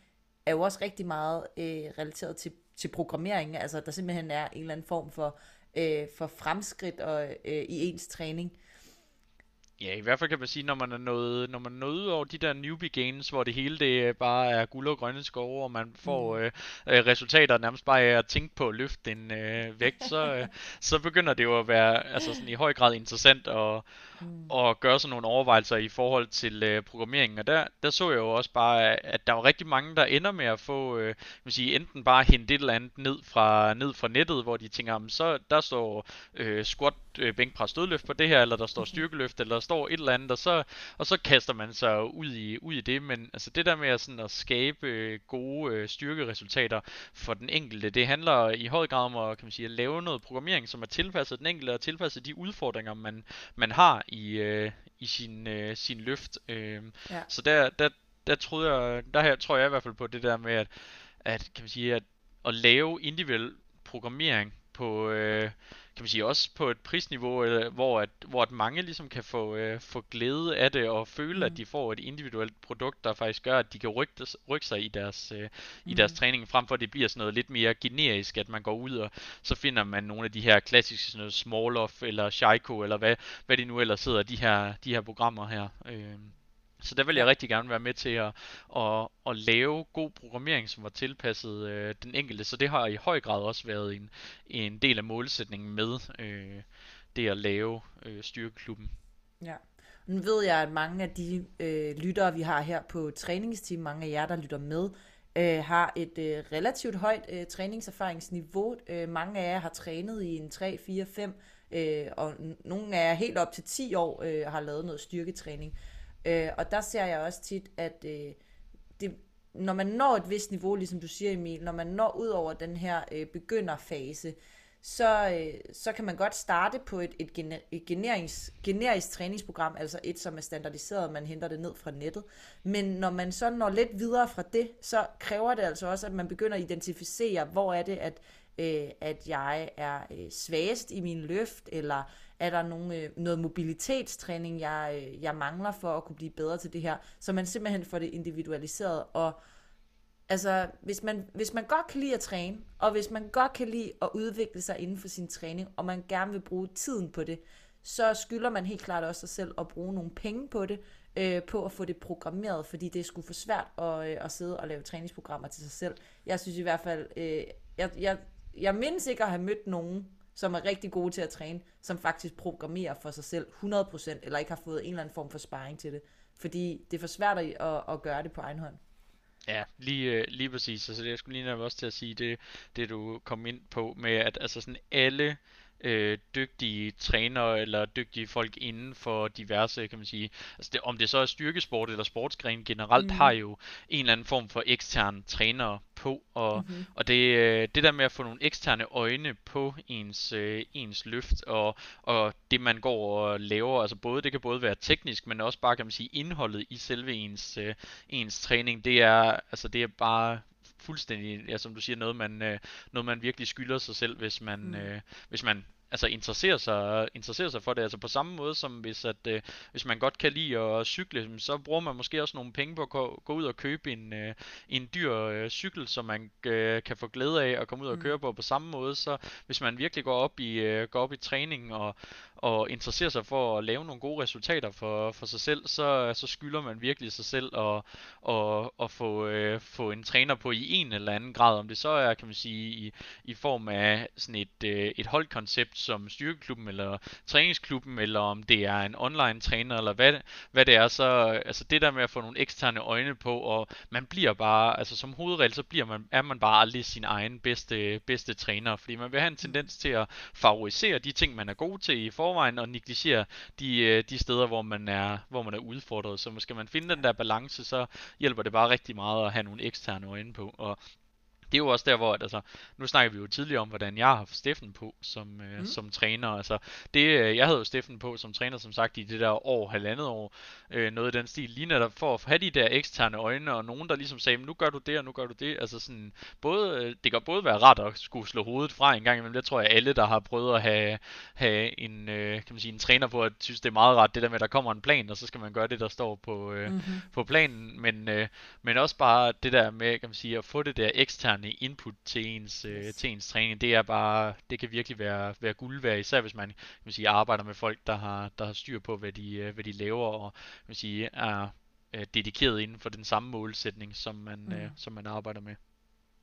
er jo også rigtig meget øh, relateret til, til programmering, altså der simpelthen er en eller anden form for, øh, for fremskridt og, øh, i ens træning. Ja, i hvert fald kan man sige, når man er nået, når man er nået over de der newbie games, hvor det hele det bare er guld og grønne skove, og man får mm. øh, øh, resultater nærmest bare af at tænke på at løfte en øh, vægt, så, øh, så begynder det jo at være altså sådan i høj grad interessant at, mm. at gøre sådan nogle overvejelser i forhold til øh, programmeringen. Og der, der så jeg jo også bare, at der var rigtig mange, der ender med at få, øh, kan sige, enten bare hente et eller andet ned fra, ned fra nettet, hvor de tænker, jamen, så der står øh, squat, øh, bænkpres, dødløft på det her, eller der står styrkeløft, eller der står et eller andet, og så, og så kaster man sig ud i, ud i det. Men altså det der med at, sådan, at skabe øh, gode øh, styrkeresultater for den enkelte, det handler i høj grad om at, kan man sige, at lave noget programmering, som er tilpasset den enkelte, og tilpasset de udfordringer, man, man har i, øh, i sin, øh, sin løft. Øh, Ja. Så der, der, der, troede jeg, der her tror jeg i hvert fald på det der med, at, at kan man sige, at, at lave individuel programmering på, øh, kan man sige, også på et prisniveau, øh, hvor, at, hvor at mange ligesom kan få, øh, få glæde af det, og føle, mm. at de får et individuelt produkt, der faktisk gør, at de kan rykke, rykke sig i deres, øh, mm. i deres mm. træning, frem for at det bliver sådan noget lidt mere generisk, at man går ud, og så finder man nogle af de her klassiske, sådan noget Small eller Shaiko, eller hvad, hvad det nu ellers hedder, de her, de her programmer her. Øh. Så der vil jeg rigtig gerne være med til at, at, at lave god programmering, som var tilpasset øh, den enkelte. Så det har i høj grad også været en, en del af målsætningen med øh, det at lave øh, styrkeklubben. Ja. Nu ved jeg, at mange af de øh, lyttere, vi har her på træningsteam, mange af jer, der lytter med, øh, har et øh, relativt højt øh, træningserfaringsniveau. Øh, mange af jer har trænet i en 3, 4, 5, øh, og nogle af jer helt op til 10 år øh, har lavet noget styrketræning. Øh, og der ser jeg også tit, at øh, det, når man når et vist niveau, ligesom du siger Emil, når man når ud over den her øh, begynderfase, så, øh, så kan man godt starte på et, et, gener, et generisk, generisk træningsprogram, altså et, som er standardiseret, man henter det ned fra nettet. Men når man så når lidt videre fra det, så kræver det altså også, at man begynder at identificere, hvor er det, at, øh, at jeg er øh, svagest i min løft, eller er der nogle, øh, noget mobilitetstræning, jeg, øh, jeg mangler for at kunne blive bedre til det her? Så man simpelthen får det individualiseret. Og altså, hvis man, hvis man godt kan lide at træne, og hvis man godt kan lide at udvikle sig inden for sin træning, og man gerne vil bruge tiden på det, så skylder man helt klart også sig selv at bruge nogle penge på det, øh, på at få det programmeret, fordi det er sgu for svært at, øh, at sidde og lave træningsprogrammer til sig selv. Jeg synes i hvert fald, øh, jeg, jeg, jeg mindes ikke at have mødt nogen, som er rigtig gode til at træne, som faktisk programmerer for sig selv 100%, eller ikke har fået en eller anden form for sparring til det. Fordi det er for svært at, at gøre det på egen hånd. Ja, lige, øh, lige præcis. Altså, jeg skulle lige også til at sige det, det du kom ind på med, at altså sådan alle øh, dygtige trænere eller dygtige folk inden for diverse, kan man sige, altså det, om det så er styrkesport eller sportsgren generelt, mm. har jo en eller anden form for ekstern trænere på, og, mm-hmm. og det, øh, det der med at få nogle eksterne øjne på ens, øh, ens løft, og, og det man går og laver, altså både, det kan både være teknisk, men også bare, kan man sige, indholdet i selve ens, øh, ens træning, det er, altså det er bare fuldstændig, ja, som du siger, noget man, øh, noget man virkelig skylder sig selv, hvis man, mm. øh, hvis man altså interesserer sig, interesserer sig for det. Altså på samme måde som hvis, at, øh, hvis man godt kan lide at cykle, så bruger man måske også nogle penge på at gå, gå ud og købe en, øh, en dyr øh, cykel, som man øh, kan få glæde af at komme ud og mm. køre på. På samme måde, så hvis man virkelig går op i, øh, går op i træning og, og interesserer sig for at lave nogle gode resultater for, for sig selv, så, så skylder man virkelig sig selv at, at, at få, øh, få en træner på i en eller anden grad. Om det så er, kan man sige, i, i form af sådan et, øh, et holdkoncept som styrkeklubben eller træningsklubben, eller om det er en online træner, eller hvad, hvad det er, så altså det der med at få nogle eksterne øjne på, og man bliver bare, altså som hovedregel, så bliver man, er man bare aldrig sin egen bedste, bedste træner, fordi man vil have en tendens til at favorisere de ting, man er god til i forhold forvejen og negligere de, øh, de steder, hvor man, er, hvor man er udfordret. Så måske man finde den der balance, så hjælper det bare rigtig meget at have nogle eksterne øjne på. Og det er jo også der, hvor, at, altså, nu snakker vi jo tidligere om, hvordan jeg har haft Steffen på som, øh, mm. som træner. Altså, det, øh, jeg havde jo Steffen på som træner, som sagt, i det der år, halvandet år, øh, noget i den stil, lige netop for at have de der eksterne øjne, og nogen, der ligesom sagde, nu gør du det, og nu gør du det. Altså sådan, både, øh, det kan både være rart at skulle slå hovedet fra en gang imellem, det tror jeg alle, der har prøvet at have, have en, øh, kan man sige, en træner på, at synes, det er meget rart, det der med, at der kommer en plan, og så skal man gøre det, der står på, øh, mm-hmm. på planen, men, øh, men også bare det der med, kan man sige, at få det der eksterne eksterne input til ens, øh, til ens træning, det er bare, det kan virkelig være, være guld værd, især hvis man, kan man sige, arbejder med folk, der har, der har styr på, hvad de, øh, hvad de laver, og kan man sige, er øh, dedikeret inden for den samme målsætning, som man, mm. øh, som man arbejder med.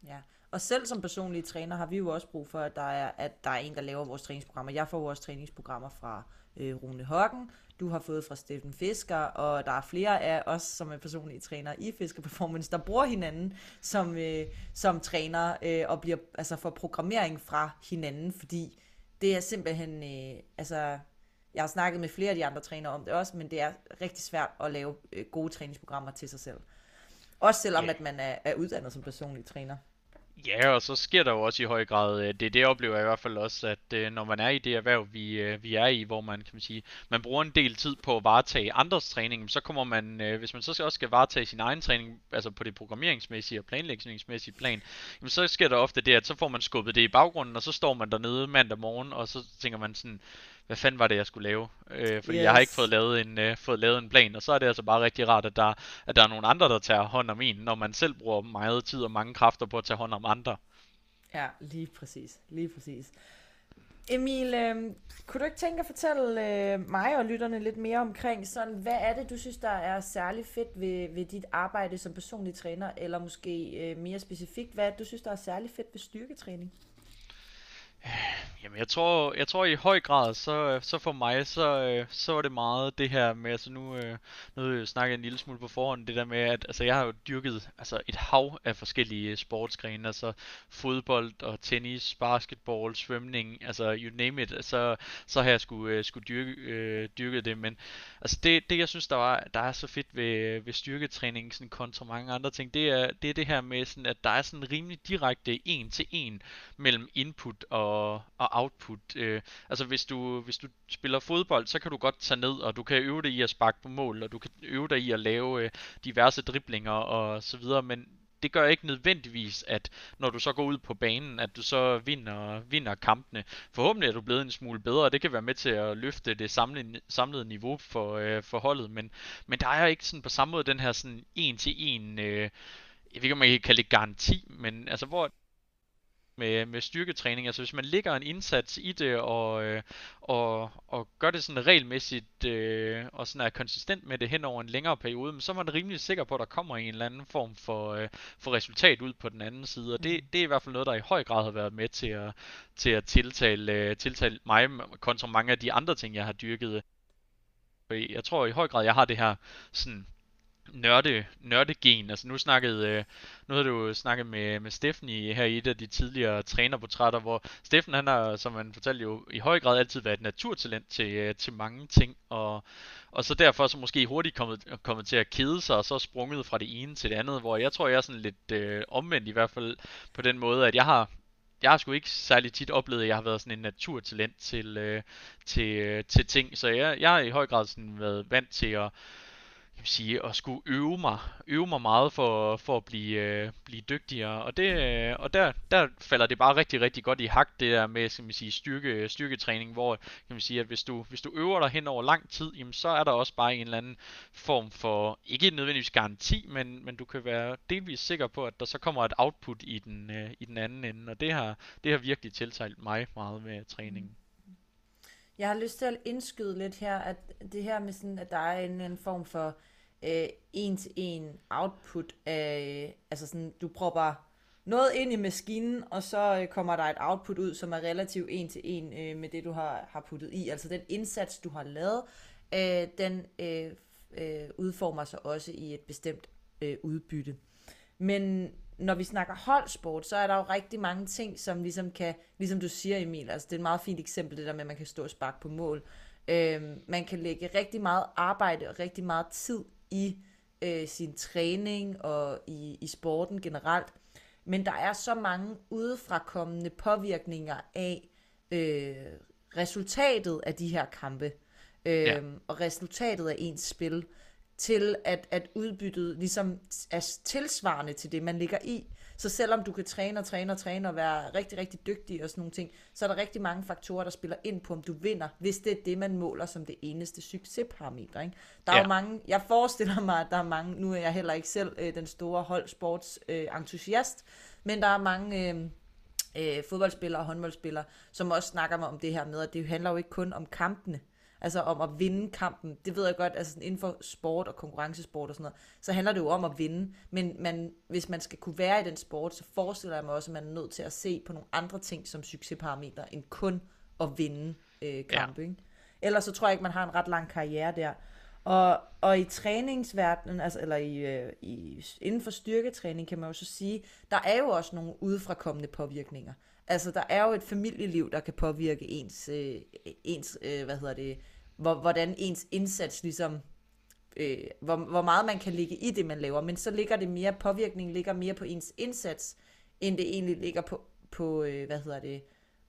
Ja, og selv som personlige træner har vi jo også brug for, at der er, at der er en, der laver vores træningsprogrammer. Jeg får vores træningsprogrammer fra øh, Rune Hoggen, du har fået fra Steffen Fisker, og der er flere af os, som er personlige trænere i Fisker Performance, der bruger hinanden som, øh, som træner øh, og bliver altså for programmering fra hinanden, fordi det er simpelthen, øh, altså jeg har snakket med flere af de andre trænere om det også, men det er rigtig svært at lave øh, gode træningsprogrammer til sig selv. Også selvom yeah. at man er, er uddannet som personlig træner. Ja, og så sker der jo også i høj grad, øh, det det oplever jeg i hvert fald også, at øh, når man er i det erhverv, vi, øh, vi er i, hvor man kan man sige, man bruger en del tid på at varetage andres træning, så kommer man, hvis man så også skal varetage sin egen træning, altså på det programmeringsmæssige og planlægningsmæssige plan, jamen så sker der ofte det, at så får man skubbet det i baggrunden, og så står man dernede mandag morgen, og så tænker man sådan, hvad fanden var det, jeg skulle lave? Øh, fordi yes. jeg har ikke fået lavet, en, øh, fået lavet en plan, og så er det altså bare rigtig rart, at der, at der er nogle andre, der tager hånd om en, når man selv bruger meget tid og mange kræfter på at tage hånd om andre. Ja, lige præcis. Lige præcis. Emil, øh, kunne du ikke tænke at fortælle øh, mig og lytterne lidt mere omkring, sådan, hvad er det, du synes, der er særlig fedt ved, ved dit arbejde som personlig træner, eller måske øh, mere specifikt, hvad du synes, der er særlig fedt ved styrketræning? Jamen jeg tror, jeg tror i høj grad, så, så for mig, så, øh, så var det meget det her med, altså nu, øh, nu snakker jeg en lille smule på forhånd, det der med, at altså, jeg har jo dyrket altså, et hav af forskellige øh, sportsgrene, altså fodbold og tennis, basketball, svømning, altså you name it, så, så har jeg skulle, skulle dyrke, øh, dyrket det, men altså det, det jeg synes, der, var, der er så fedt ved, ved styrketræning, sådan kontra mange andre ting, det er det, er det her med, sådan, at der er sådan rimelig direkte en til en mellem input og, og output. Øh, altså hvis du, hvis du spiller fodbold, så kan du godt tage ned, og du kan øve dig i at sparke på mål, og du kan øve dig i at lave øh, diverse driblinger og så videre, men det gør ikke nødvendigvis, at når du så går ud på banen, at du så vinder, vinder kampene. Forhåbentlig er du blevet en smule bedre, og det kan være med til at løfte det samlede, samlede niveau for, øh, for holdet, men, men der er ikke sådan på samme måde den her sådan en til en, øh, jeg ved ikke om man kan kalde det garanti, men altså hvor med, med styrketræning. Altså hvis man lægger en indsats i det og, øh, og, og gør det sådan regelmæssigt øh, og sådan er konsistent med det hen over en længere periode, så er man rimelig sikker på, at der kommer en eller anden form for, øh, for resultat ud på den anden side. Og det, mm. det er i hvert fald noget, der i høj grad har været med til at, til at tiltale, øh, tiltale mig kontra mange af de andre ting, jeg har dyrket. Jeg tror i høj grad, jeg har det her sådan nørde, nørdegen. Altså nu snakkede, øh, nu havde du snakket med, med Steffen i, her i et af de tidligere trænerportrætter, hvor Steffen han har, som man fortalte jo, i høj grad altid været et naturtalent til, øh, til mange ting, og, og så derfor så måske hurtigt kommet, kommet til at kede sig, og så sprunget fra det ene til det andet, hvor jeg tror, jeg er sådan lidt øh, omvendt i hvert fald på den måde, at jeg har, jeg har sgu ikke særlig tit oplevet, at jeg har været sådan en naturtalent til, øh, til, øh, til ting, så jeg, jeg har i høj grad sådan været vant til at kan sige, at skulle øve mig, øve mig meget for, for at blive, øh, blive dygtigere. Og, det, øh, og der, der falder det bare rigtig, rigtig godt i hak, det der med skal man sige, styrke, styrketræning, hvor kan man sige, at hvis du, hvis du øver dig hen over lang tid, jamen, så er der også bare en eller anden form for, ikke nødvendigvis garanti, men, men du kan være delvis sikker på, at der så kommer et output i den, øh, i den anden ende. Og det har, det har virkelig tiltalt mig meget med træningen. Jeg har lyst til at indskyde lidt her, at det her med sådan, at der er en, en form for øh, en til en output af, altså sådan, du propper noget ind i maskinen, og så øh, kommer der et output ud, som er relativt en til en øh, med det, du har, har puttet i. Altså den indsats, du har lavet, øh, den øh, øh, udformer sig også i et bestemt øh, udbytte. Men når vi snakker holdsport, så er der jo rigtig mange ting, som ligesom kan, ligesom du siger Emil, altså det er et meget fint eksempel, det der med, at man kan stå og sparke på mål. Øh, man kan lægge rigtig meget arbejde og rigtig meget tid i øh, sin træning og i, i sporten generelt. Men der er så mange udefrakommende påvirkninger af øh, resultatet af de her kampe. Øh, ja. Og resultatet af ens spil til at, at udbyttet ligesom er tilsvarende til det, man ligger i. Så selvom du kan træne og træne og træne og være rigtig, rigtig dygtig og sådan nogle ting, så er der rigtig mange faktorer, der spiller ind på, om du vinder, hvis det er det, man måler som det eneste succesparameter. Ikke? Der er ja. jo mange, jeg forestiller mig, at der er mange, nu er jeg heller ikke selv øh, den store holdsports øh, entusiast, men der er mange... Øh, øh, fodboldspillere og håndboldspillere, som også snakker om det her med, at det handler jo ikke kun om kampene, altså om at vinde kampen. Det ved jeg godt, altså inden for sport og konkurrencesport og sådan noget, så handler det jo om at vinde. Men man, hvis man skal kunne være i den sport, så forestiller jeg mig også, at man er nødt til at se på nogle andre ting som succesparametre, end kun at vinde øh, kampe. Ja. Ikke? Ellers så tror jeg ikke, man har en ret lang karriere der. Og, og i træningsverdenen, altså, eller i, øh, i, inden for styrketræning, kan man jo så sige, der er jo også nogle udefrakommende påvirkninger. Altså, der er jo et familieliv, der kan påvirke ens, øh, ens øh, hvad hedder det, hvor, hvordan ens indsats ligesom, øh, hvor, hvor meget man kan ligge i det, man laver, men så ligger det mere, påvirkning ligger mere på ens indsats, end det egentlig ligger på, på øh, hvad hedder det,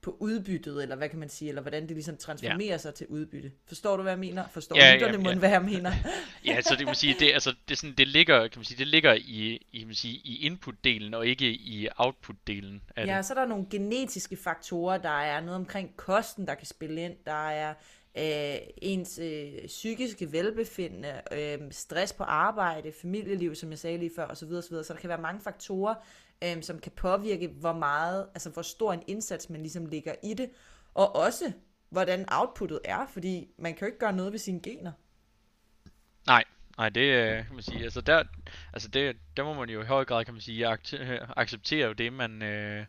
på udbyttet, eller hvad kan man sige, eller hvordan det ligesom transformerer ja. sig til udbytte. Forstår du, hvad jeg mener? Forstår Ja, lytterne, ja, ja. hvad jeg mener? Ja, så det vil sige, det, altså, det, sådan, det ligger, kan man sige, det ligger i, i, kan man sige, i input-delen, og ikke i output-delen af Ja, det. så er der nogle genetiske faktorer, der er noget omkring kosten, der kan spille ind, der er øh, ens øh, psykiske velbefindende, øh, stress på arbejde, familieliv, som jeg sagde lige før, osv. osv. Så der kan være mange faktorer, øh, som kan påvirke, hvor meget, altså hvor stor en indsats man ligesom ligger i det, og også hvordan outputtet er, fordi man kan jo ikke gøre noget ved sine gener. Nej, nej, det øh, kan man sige, altså der, altså det, der må man jo i høj grad, kan man sige, øh, acceptere jo det, man, øh,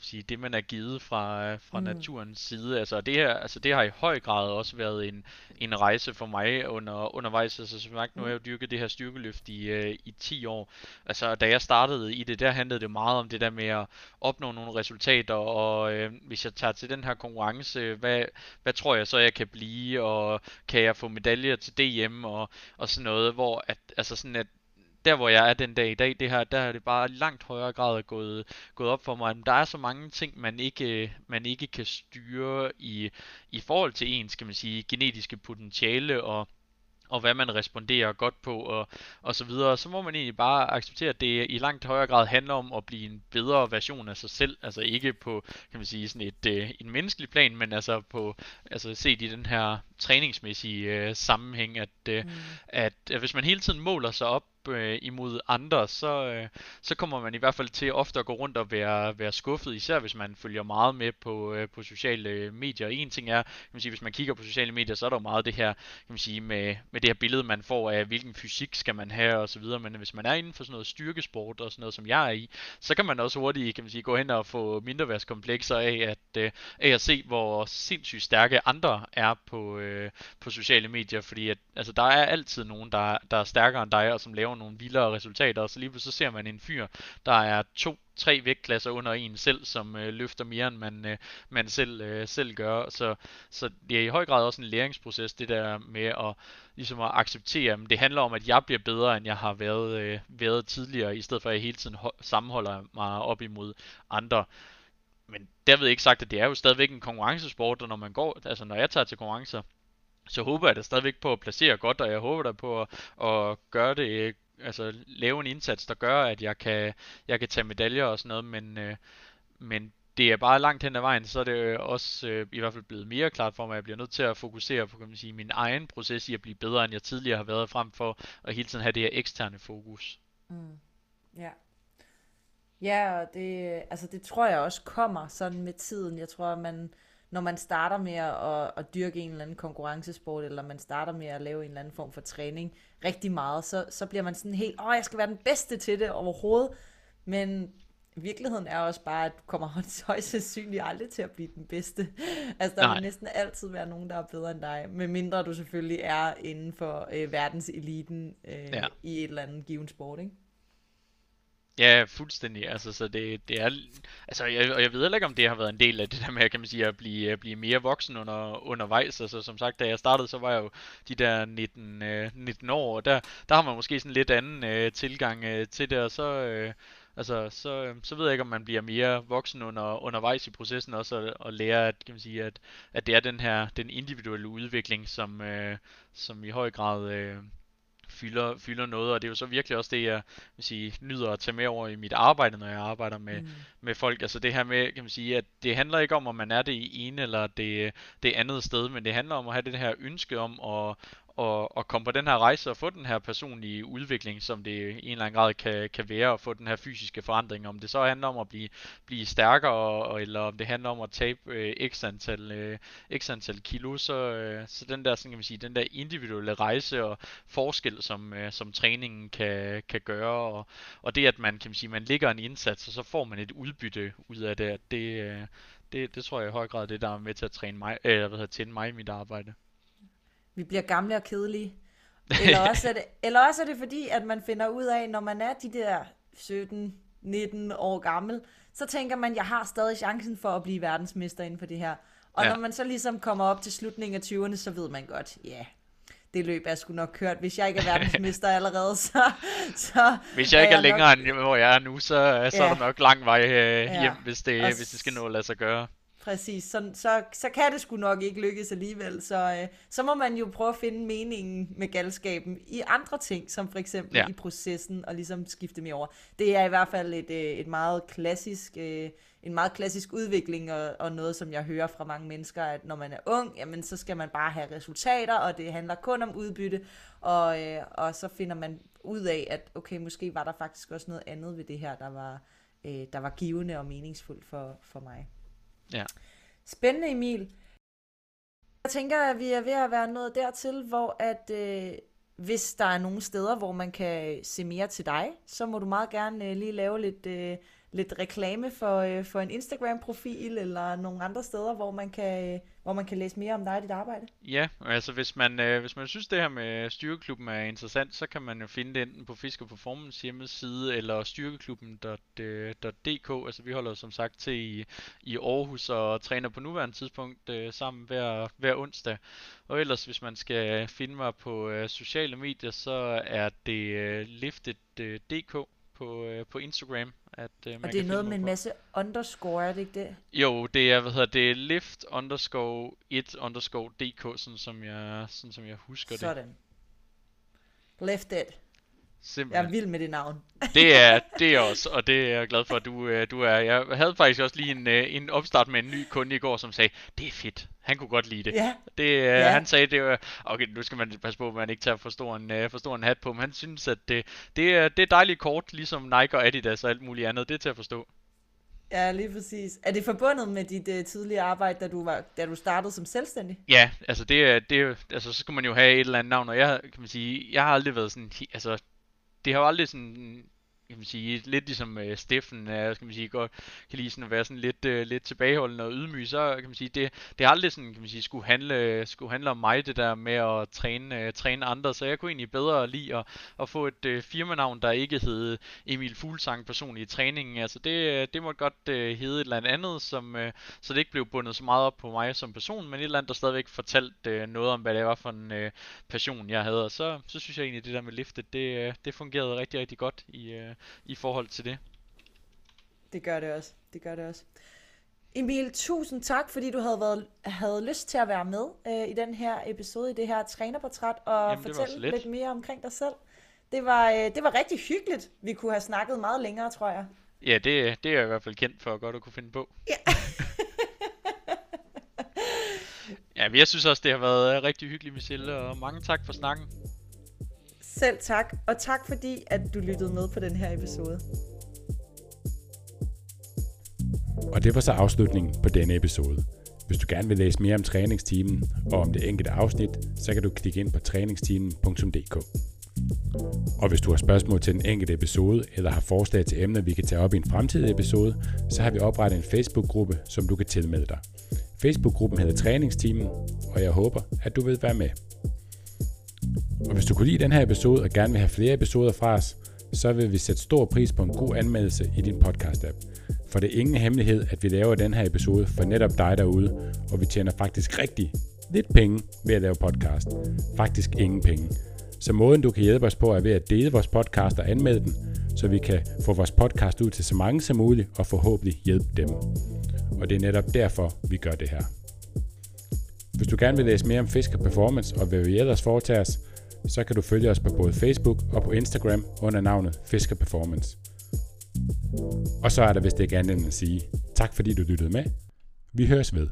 man sige, det man er givet fra, fra Mm. mm. naturens side. Altså det her, altså det har i høj grad også været en, en rejse for mig under, undervejs. Altså som sagt, nu har jeg jo dyrket det her styrkeløft i, øh, i 10 år. Altså da jeg startede i det, der handlede det meget om det der med at opnå nogle resultater, og øh, hvis jeg tager til den her konkurrence, hvad, hvad tror jeg så jeg kan blive, og kan jeg få medaljer til DM og, og sådan noget, hvor at, altså sådan at der hvor jeg er den dag i dag, det her, der er det bare langt højere grad gået, gået op for mig, at der er så mange ting, man ikke, man ikke kan styre i, i forhold til ens, kan man sige, genetiske potentiale og og hvad man responderer godt på og, og så videre, så må man egentlig bare acceptere, at det i langt højere grad handler om at blive en bedre version af sig selv, altså ikke på, kan man sige, sådan et, øh, en menneskelig plan, men altså på, altså set i den her træningsmæssige øh, sammenhæng, at, øh, Mm. at, at hvis man hele tiden måler sig op øh, imod andre, så, øh, så kommer man i hvert fald til ofte at gå rundt og være, være skuffet, især hvis man følger meget med på, øh, på sociale medier. En ting er, kan man sige, hvis man kigger på sociale medier, så er der jo meget det her, kan man sige, med, med det her billede, man får af, hvilken fysik skal man have og så videre, men hvis man er inden for sådan noget styrkesport og sådan noget, som jeg er i, så kan man også hurtigt, kan man sige, gå hen og få mindreværdskomplekser af at, øh, af at se, hvor sindssygt stærke andre er på, øh, på sociale medier, fordi at, altså, der er altid nogen, der, der er stærkere end dig, og som laver nogle vildere resultater, og så lige pludselig så ser man en fyr, der er to, tre vægtklasser under en selv, som øh, løfter mere, end man, øh, man selv, øh, selv gør. Så, så det er i høj grad også en læringsproces, det der med at, ligesom at acceptere, at det handler om, at jeg bliver bedre, end jeg har været, øh, været tidligere, i stedet for at jeg hele tiden sammenholder mig op imod andre. Men derved ikke sagt, at det er jo stadigvæk en konkurrencesport, og når man går, altså når jeg tager til konkurrencer, så håber jeg da stadigvæk på at placere godt, og jeg håber da på at, at gøre det, altså lave en indsats, der gør, at jeg kan, jeg kan tage medaljer og sådan noget, men, øh, men det er bare langt hen ad vejen, så er det også øh, i hvert fald blevet mere klart for mig, at jeg bliver nødt til at fokusere på kan man sige, min egen proces i at blive bedre, end jeg tidligere har været, frem for at hele tiden have det her eksterne fokus. Mm. Ja. Ja, og det, altså det tror jeg også kommer sådan med tiden. Jeg tror, at man, når man starter med at, at dyrke en eller anden konkurrencesport, eller man starter med at lave en eller anden form for træning rigtig meget, så, så bliver man sådan helt, åh, jeg skal være den bedste til det overhovedet. Men virkeligheden er også bare, at du kommer højst sandsynligt aldrig til at blive den bedste. Altså, der Nej. vil næsten altid være nogen, der er bedre end dig, medmindre du selvfølgelig er inden for øh, verdenseliten øh, Ja. i et eller andet given sport, ikke? Ja, fuldstændig. Altså, så det, det er, altså, jeg, og jeg ved heller ikke, om det har været en del af det der med, kan man sige, at blive, at blive mere voksen under, undervejs. Altså, som sagt, da jeg startede, så var jeg jo de der 19, øh, 19 år, og der, der har man måske sådan lidt anden øh, tilgang øh, til det, og så, øh, altså, så, øh, så ved jeg ikke, om man bliver mere voksen under, undervejs i processen også, og, og lærer, at, kan man sige, at, at det er den her, den individuelle udvikling, som, øh, som i høj grad, øh, fylder, fylder noget, og det er jo så virkelig også det, jeg vil sige, nyder at tage med over i mit arbejde, når jeg arbejder med, Mm. med folk. Altså det her med, kan man sige, at det handler ikke om, om man er det i ene eller det, det andet sted, men det handler om at have det her ønske om at, at, at komme på den her rejse og få den her personlige udvikling, som det i en eller anden grad kan, kan være, og få den her fysiske forandring. Om det så handler om at blive, blive stærkere, eller om det handler om at tabe øh, x, antal, øh, x antal kilo, så, øh, så den der, sådan kan man sige, den der individuelle rejse og forskel, som, øh, som træningen kan, kan gøre, og, og det at man, kan man sige, man ligger en indsats, og så får man et udbytte ud af det, at det, øh, det, det tror jeg i høj grad er det, der er med til at træne mig, eller hvad hedder, tænde mig i mit arbejde. Vi bliver gamle og kedelige. Eller også, er det, eller også er det fordi, at man finder ud af, når man er de der 17-19 år gammel, så tænker man, jeg har stadig chancen for at blive verdensmester inden for det her. Og Ja. når man så ligesom kommer op til slutningen af 20'erne, så ved man godt, ja, det løb er sgu nok kørt. Hvis jeg ikke er verdensmester allerede, så... så hvis jeg ikke er, er længere nok... end hvor jeg er nu, så, så ja. er der nok lang vej øh, hjem, ja. hvis, det, hvis det skal nå at lade sig gøre. Præcis, så, så, så kan det sgu nok ikke lykkes alligevel. Så, øh, så må man jo prøve at finde meningen med galskaben i andre ting, som for eksempel ja. i processen, og ligesom skifte mere over. Det er i hvert fald et, øh, et meget klassisk, øh, en meget klassisk udvikling, og, og noget, som jeg hører fra mange mennesker, at når man er ung, jamen så skal man bare have resultater, og det handler kun om udbytte, og, øh, og så finder man ud af, at okay, måske var der faktisk også noget andet ved det her, der var, øh, der var givende og meningsfuldt for, for mig. Ja. Spændende, Emil. Jeg tænker, at vi er ved at være nået dertil, hvor at øh, hvis der er nogle steder, hvor man kan se mere til dig, så må du meget gerne øh, lige lave lidt, øh, lidt reklame for, øh, for en Instagram-profil eller nogle andre steder, hvor man kan, øh, hvor man kan læse mere om dig og dit arbejde? Ja, altså hvis man, øh, hvis man synes det her med Styrkeklubben er interessant, så kan man jo finde det enten på Fisker Performance hjemmeside eller styrkeklubben.dk. Øh, altså vi holder som sagt til i, i Aarhus og træner på nuværende tidspunkt øh, sammen hver, hver onsdag. Og ellers hvis man skal finde mig på øh, sociale medier, så er det øh, liftet.dk øh, på, øh, på Instagram. At, øh, man og det er noget med en masse underscore, er det ikke det? Jo, det er, hvad hedder det, lift underscore 1 underscore dk, sådan som jeg, sådan som jeg husker sådan. det. Sådan. Lift it. Simpelthen. Jeg er vild med det navn. det er det er også, og det er jeg glad for, at du, øh, du er. Jeg havde faktisk også lige en, øh, en opstart med en ny kunde i går, som sagde, det er fedt. Han kunne godt lide det. Ja. det ja. Han sagde, det var, okay, nu skal man passe på, at man ikke tager for stor en, for stor en hat på, men han synes, at det, det, er, det er dejligt kort, ligesom Nike og Adidas og alt muligt andet. Det er til at forstå. Ja, lige præcis. Er det forbundet med dit uh, tidligere arbejde, da du, var, da du startede som selvstændig? Ja, altså det, det altså så skal man jo have et eller andet navn, og jeg kan man sige, jeg har aldrig været sådan, altså det har jo aldrig sådan kan man sige, lidt ligesom øh, Steffen, er, skal man sige, godt kan lige sådan være sådan lidt, øh, lidt tilbageholdende og ydmyg, så kan man sige, det, det har aldrig sådan, kan man sige, skulle handle, skulle handle om mig, det der med at træne, øh, træne andre, så jeg kunne egentlig bedre lide at, at få et øh, firmanavn, der ikke hed Emil Fuglsang personlig i træningen, altså det, øh, det måtte godt øh, hedde et eller andet, som, øh, så det ikke blev bundet så meget op på mig som person, men et eller andet, der stadigvæk fortalte øh, noget om, hvad det var for en øh, passion, jeg havde, og så, så synes jeg egentlig, det der med liftet, det, øh, det fungerede rigtig, rigtig godt i, øh, i forhold til det. Det gør det også. Det gør det også. Emil, tusind tak, fordi du havde, været, havde lyst til at være med øh, i den her episode, i det her trænerportræt, og Jamen, fortælle lidt. lidt mere omkring dig selv. Det var, øh, det var rigtig hyggeligt. Vi kunne have snakket meget længere, tror jeg. Ja, det, det er jeg i hvert fald kendt for godt at kunne finde på. Ja. ja, men jeg synes også, det har været rigtig hyggeligt, Michelle, og mange tak for snakken. Selv tak, og tak fordi, at du lyttede med på den her episode. Og det var så afslutningen på denne episode. Hvis du gerne vil læse mere om træningstimen og om det enkelte afsnit, så kan du klikke ind på træningstimen.dk. Og hvis du har spørgsmål til den enkelte episode, eller har forslag til emner, vi kan tage op i en fremtidig episode, så har vi oprettet en Facebook-gruppe, som du kan tilmelde dig. Facebook-gruppen hedder Træningstimen, og jeg håber, at du vil være med. Og hvis du kunne lide den her episode og gerne vil have flere episoder fra os, så vil vi sætte stor pris på en god anmeldelse i din podcast-app. For det er ingen hemmelighed, at vi laver den her episode for netop dig derude, og vi tjener faktisk rigtig lidt penge ved at lave podcast. Faktisk ingen penge. Så måden du kan hjælpe os på er ved at dele vores podcast og anmelde den, så vi kan få vores podcast ud til så mange som muligt og forhåbentlig hjælpe dem. Og det er netop derfor, vi gør det her. Hvis du gerne vil læse mere om Fisker Performance og hvad vi ellers foretager os, så kan du følge os på både Facebook og på Instagram under navnet Fisker Performance. Og så er der vist ikke andet end at sige tak fordi du lyttede med. Vi høres ved.